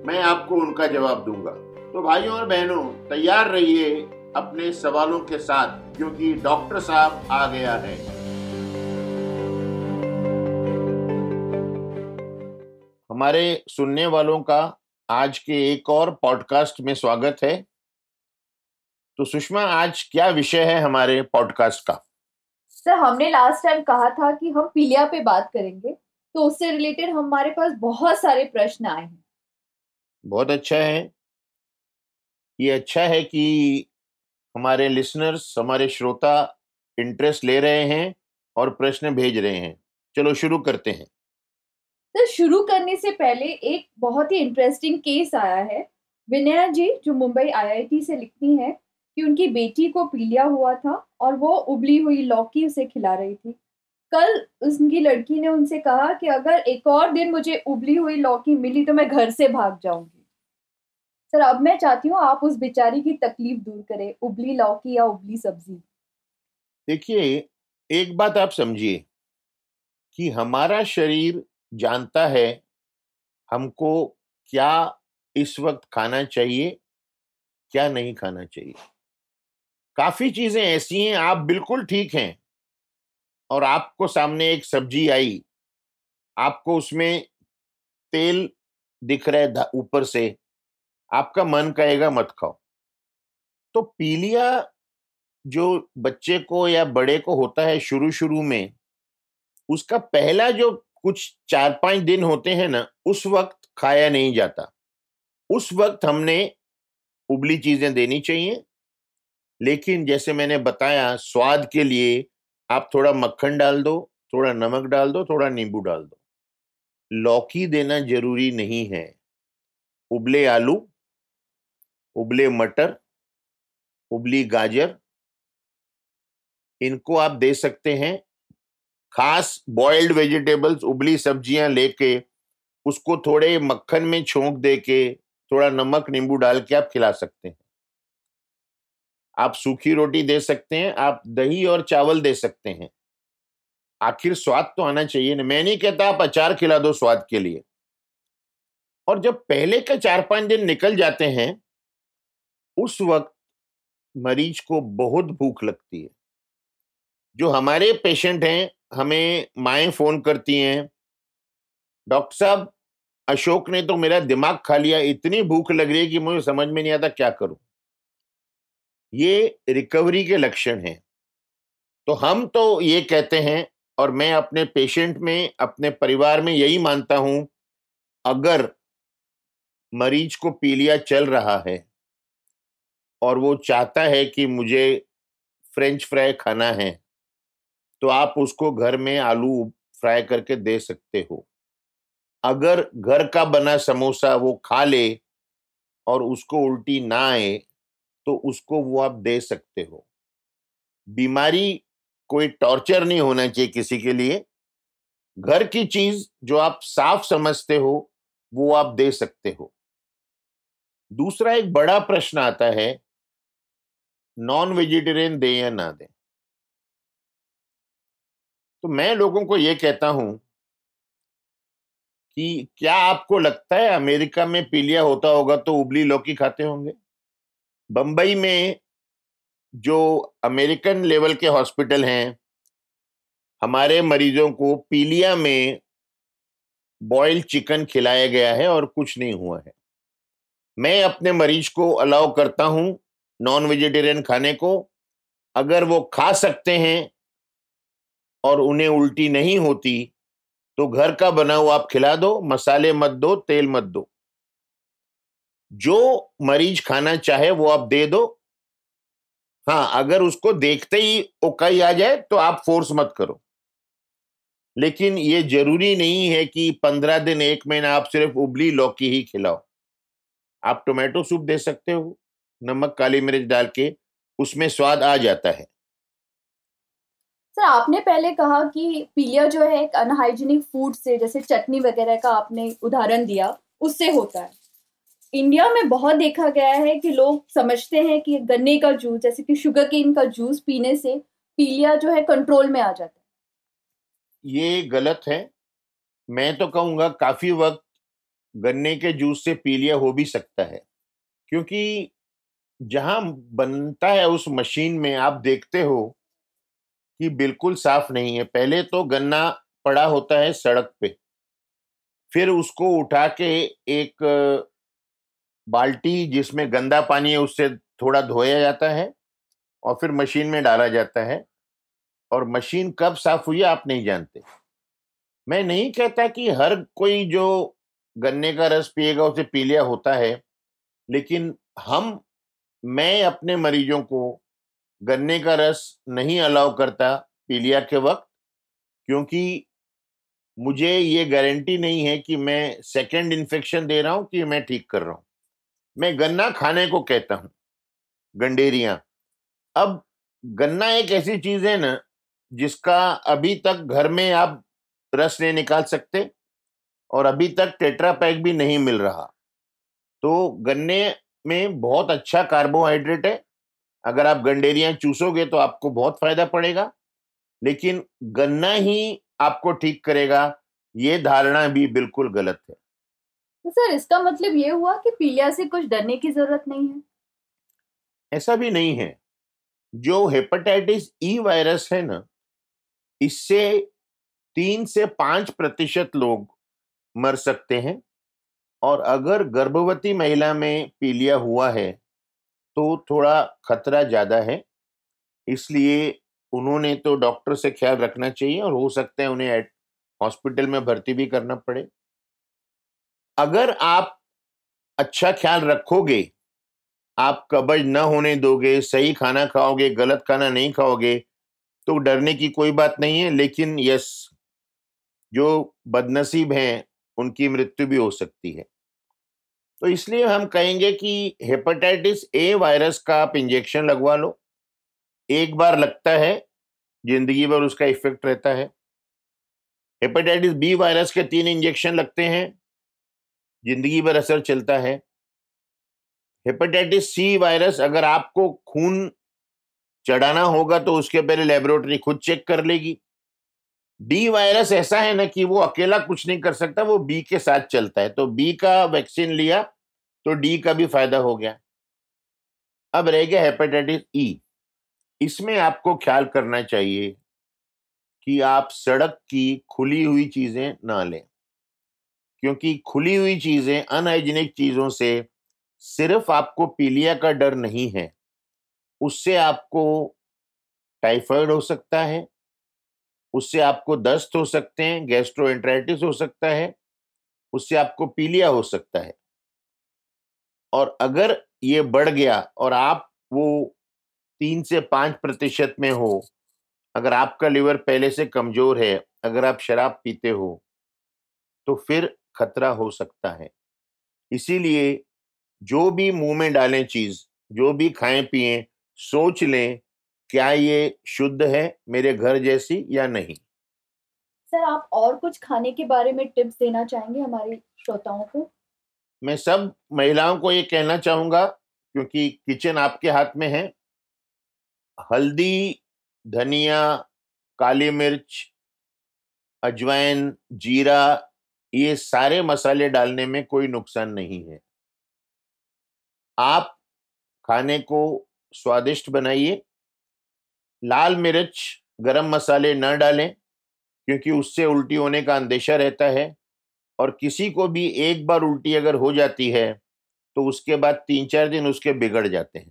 मैं आपको उनका जवाब दूँगा। तो भाइयों और बहनों, तैयार रहिए अपने सवालों के साथ क्योंकि डॉक्टर साहब आ गया है। हमारे सुनने वालों का आज के एक और पॉडकास्ट में स्वागत है। तो सुषमा, आज क्या विषय है हमारे पॉडकास्ट का? सर, हमने लास्ट टाइम कहा था कि हम पीलिया पे बात करेंगे तो उससे रिलेटेड हमारे पास बहुत सारे प्रश्न आए हैं। बहुत अच्छा है। ये अच्छा है कि हमारे लिसनर्स, हमारे श्रोता इंटरेस्ट ले रहे हैं और प्रश्न भेज रहे हैं। चलो शुरू करते हैं। सर शुरू करने से पहले एक बहुत ही इंटरेस्टिंग केस आया है। विनया जी, जो मुंबई आईआईटी से लिखती हैं कि उनकी बेटी को पीलिया हुआ था और वो उबली हुई लौकी उसे खिला रही थी। कल उनकी लड़की ने उनसे कहा कि अगर एक और दिन मुझे उबली हुई लौकी मिली तो मैं घर से भाग जाऊँगी। सर, अब मैं चाहती हूँ आप उस बेचारी की तकलीफ़ दूर करें, उबली लौकी या उबली सब्ज़ी। देखिए, एक बात आप समझिए कि हमारा शरीर जानता है हमको क्या इस वक्त खाना चाहिए, क्या नहीं खाना चाहिए। काफ़ी चीज़ें ऐसी हैं, आप बिल्कुल ठीक हैं। और आपको सामने एक सब्ज़ी आई। आपको उसमें तेल दिख रहा है ऊपर से। आपका मन कहेगा, मत खाओ। तो पीलिया जो बच्चे को या बड़े को होता है शुरू शुरू में, उसका पहला जो कुछ चार पाँच दिन होते हैं ना, उस वक्त खाया नहीं जाता। उस वक्त हमने उबली चीज़ें देनी चाहिए। लेकिन जैसे मैंने बताया, स्वाद के लिए आप थोड़ा मक्खन डाल दो, थोड़ा नमक डाल दो, थोड़ा नींबू डाल दो। लौकी देना ज़रूरी नहीं है। उबले आलू, उबले मटर, उबली गाजर, इनको आप दे सकते हैं। खास बॉइल्ड वेजिटेबल्स उबली सब्ज़ियाँ लेके, उसको थोड़े मक्खन में छोंक दे के थोड़ा नमक, नींबू डाल के आप खिला सकते हैं। आप सूखी रोटी दे सकते हैं, आप दही और चावल दे सकते हैं। आखिर स्वाद तो आना चाहिए ना। मैं नहीं कहता आप अचार खिला दो स्वाद के लिए। और जब पहले के चार पाँच दिन निकल जाते हैं, उस वक्त मरीज़ को बहुत भूख लगती है। जो हमारे पेशेंट हैं, हमें माए फ़ोन करती हैं। डॉक्टर साहब, अशोक ने तो मेरा दिमाग खा लिया, इतनी भूख लग रही है कि मुझे समझ में नहीं आता क्या करूँ। ये रिकवरी के लक्षण हैं। तो हम तो ये कहते हैं, और मैं अपने पेशेंट में, अपने परिवार में यही मानता हूँ, अगर मरीज़ को पीलिया चल रहा है, और वो चाहता है कि मुझे फ्रेंच फ्राई खाना है तो आप उसको घर में आलू फ्राई करके दे सकते हो। अगर घर का बना समोसा वो खा ले, और उसको उल्टी ना आए तो उसको वो आप दे सकते हो। बीमारी कोई टॉर्चर नहीं होना चाहिए किसी के लिए। घर की चीज़ जो आप साफ़ समझते हो, वो आप दे सकते हो। दूसरा एक बड़ा प्रश्न आता है नॉन वेजिटेरियन दे या ना दे? तो मैं लोगों को यह कहता हूँ कि क्या आपको लगता है अमेरिका में पीलिया होता होगा तो उबली लौकी खाते होंगे? बंबई में जो अमेरिकन लेवल के हॉस्पिटल हैं, हमारे मरीजों को पीलिया में बॉयल चिकन खिलाया गया है और कुछ नहीं हुआ है। मैं अपने मरीज़ को अलाउ करता हूँ नॉन वेजिटेरियन खाने को। अगर वो खा सकते हैं और उन्हें उल्टी नहीं होती तो घर का बना हुआ आप खिला दो, मसाले मत दो, तेल मत दो। जो मरीज़ खाना चाहे वो आप दे दो। हाँ अगर उसको देखते ही ओकाई आ जाए तो आप फोर्स मत करो। लेकिन ये ज़रूरी नहीं है कि पंद्रह दिन, एक महीना आप सिर्फ़ उबली लौकी ही खिलाओ। आप टोमेटो सूप दे सकते हो, नमक, काली मिर्च डाल के, उसमें स्वाद आ जाता है। सर, आपने पहले कहा कि पीलिया जो है एक अनहाइजीनिक फ़ूड से, जैसे चटनी वगैरह का आपने उदाहरण दिया, उससे होता है। इंडिया में बहुत देखा गया है कि लोग समझते हैं कि गन्ने का जूस जैसे कि शुगर केन का जूस पीने से पीलिया जो है कंट्रोल में आ जाता है। ये गलत है। मैं तो कहूँगा काफ़ी वक्त गन्ने के जूस से पीलिया हो भी सकता है, क्योंकि जहाँ बनता है उस मशीन में आप देखते हो कि बिल्कुल साफ़ नहीं है। पहले तो गन्ना पड़ा होता है सड़क पे, फिर उसको उठा के एक बाल्टी जिसमें गंदा पानी है, उससे थोड़ा धोया जाता है और फिर मशीन में डाला जाता है। और मशीन कब साफ़ हुई आप नहीं जानते। मैं नहीं कहता कि हर कोई जो गन्ने का रस पिएगा, उसे पीलिया होता है, लेकिन हम, मैं अपने मरीजों को गन्ने का रस नहीं अलाउ करता पीलिया के वक्त, क्योंकि मुझे ये गारंटी नहीं है कि मैं सेकंड इन्फेक्शन दे रहा हूँ कि मैं ठीक कर रहा हूँ। मैं गन्ना खाने को कहता हूँ, गंडेरिया। अब गन्ना एक ऐसी चीज़ है ना, जिसका अभी तक घर में आप रस नहीं निकाल सकते और अभी तक टेट्रा पैक भी नहीं मिल रहा। तो गन्ने में बहुत अच्छा कार्बोहाइड्रेट है। अगर आप गंडेरिया चूसोगे तो आपको बहुत फ़ायदा पड़ेगा, लेकिन गन्ना ही आपको ठीक करेगा, ये धारणा भी बिल्कुल गलत है। तो सर, इसका मतलब ये हुआ कि पीलिया से कुछ डरने की ज़रूरत नहीं है। ऐसा भी नहीं है। जो हेपेटाइटिस ई वायरस है ना, इससे तीन से पाँच प्रतिशत लोग मर सकते हैं और अगर गर्भवती महिला में पीलिया हुआ है तो थोड़ा खतरा ज़्यादा है। इसलिए उन्होंने तो डॉक्टर से ख्याल रखना चाहिए और हो सकता है उन्हें हॉस्पिटल में भर्ती भी करना पड़े। अगर आप अच्छा ख्याल रखोगे, आप कब्ज न होने दोगे, सही खाना खाओगे, गलत खाना नहीं खाओगे तो डरने की कोई बात नहीं है, लेकिन यस, जो बदनसीब हैं, उनकी मृत्यु भी हो सकती है। तो इसलिए हम कहेंगे कि हेपेटाइटिस ए वायरस का आप इंजेक्शन लगवा लो। एक बार लगता है, ज़िंदगी भर उसका इफ़ेक्ट रहता है। हेपेटाइटिस बी वायरस के तीन इंजेक्शन लगते हैं। ज़िंदगी भर असर चलता है। हेपेटाइटिस सी वायरस अगर आपको खून चढ़ाना होगा तो उसके पहले लेबोरेटरी खुद चेक कर लेगी। डी वायरस ऐसा है ना कि वो अकेला कुछ नहीं कर सकता, वो बी के साथ चलता है। तो बी का वैक्सीन लिया तो डी का भी फ़ायदा हो गया। अब रह गया हेपेटाइटिस ई इसमें आपको ख्याल करना चाहिए कि आप सड़क की खुली हुई चीज़ें ना लें। क्योंकि खुली हुई चीज़ें अनहाइजीनिक चीज़ों से सिर्फ़ आपको पीलिया का डर नहीं है। उससे आपको टाइफाइड हो सकता है, उससे आपको दस्त हो सकते हैं गैस्ट्रोएंट्राइटिस हो सकता है, उससे आपको पीलिया हो सकता है। और अगर ये बढ़ गया और आप वो तीन से पाँच प्रतिशत में हो, अगर आपका लिवर पहले से कमज़ोर है, अगर आप शराब पीते हो तो फिर खतरा हो सकता है। इसीलिए जो भी मुँह में डालें चीज़ जो भी खाएँ पिए सोच लें क्या ये शुद्ध है मेरे घर जैसी या नहीं? सर आप और कुछ खाने के बारे में टिप्स देना चाहेंगे हमारे श्रोताओं को? मैं सब महिलाओं को ये कहना चाहूँगा क्योंकि किचन आपके हाथ में है। हल्दी धनिया काली मिर्च अजवाइन जीरा ये सारे मसाले डालने में कोई नुकसान नहीं है। आप खाने को स्वादिष्ट बनाइए। लाल मिर्च गरम मसाले न डालें, क्योंकि उससे उल्टी होने का अंदेशा रहता है। और किसी को भी एक बार उल्टी अगर हो जाती है तो उसके बाद तीन चार दिन उसके बिगड़ जाते हैं।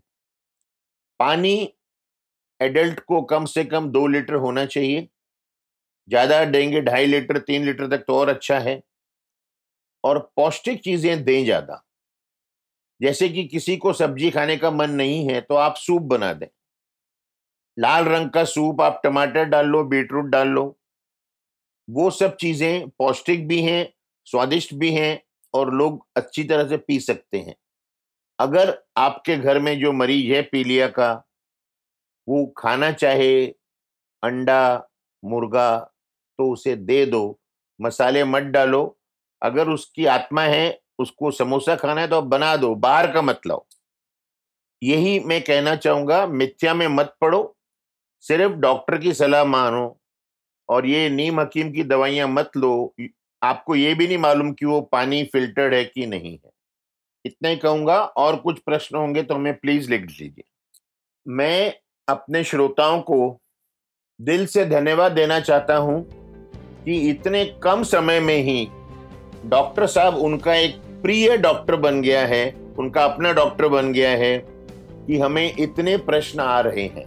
पानी एडल्ट को कम से कम दो लीटर होना चाहिए। ज़्यादा देंगे ढाई लीटर, तीन लीटर तक तो और अच्छा है। और पौष्टिक चीज़ें दें ज़्यादा। जैसे कि किसी को सब्ज़ी खाने का मन नहीं है तो आप सूप बना दें। लाल रंग का सूप आप टमाटर डाल लो, बीटरूट डाल लो। वो सब चीज़ें पौष्टिक भी हैं, स्वादिष्ट भी हैं और लोग अच्छी तरह से पी सकते हैं। अगर आपके घर में जो मरीज़ है पीलिया का, वो खाना चाहे अंडा, मुर्गा तो उसे दे दो। मसाले मत डालो। अगर उसकी आत्मा है, उसको समोसा खाना है तो आप बना दो, बाहर का मत लाओ। यही मैं कहना चाहूँगा, मिथ्या में मत पड़ो, सिर्फ़ डॉक्टर की सलाह मानो और ये नीम हकीम की दवाइयाँ मत लो। आपको ये भी नहीं मालूम कि वो पानी फिल्टर्ड है कि नहीं है। इतना ही कहूँगा, और कुछ प्रश्न होंगे तो हमें प्लीज़ लिख लीजिए मैं अपने श्रोताओं को दिल से धन्यवाद देना चाहता हूँ कि इतने कम समय में ही डॉक्टर साहब, उनका एक प्रिय डॉक्टर बन गया है, उनका अपना डॉक्टर बन गया है कि हमें इतने प्रश्न आ रहे हैं।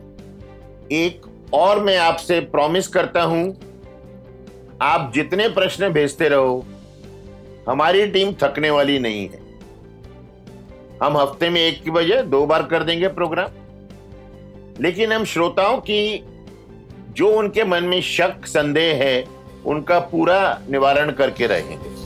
एक और मैं आपसे प्रॉमिस करता हूँ, आप जितने प्रश्न भेजते रहो, हमारी टीम थकने वाली नहीं है। हम हफ़्ते में एक की बजाय दो बार कर देंगे प्रोग्राम लेकिन हम श्रोताओं की जो उनके मन में शक, संदेह है, उनका पूरा निवारण करके रहेंगे।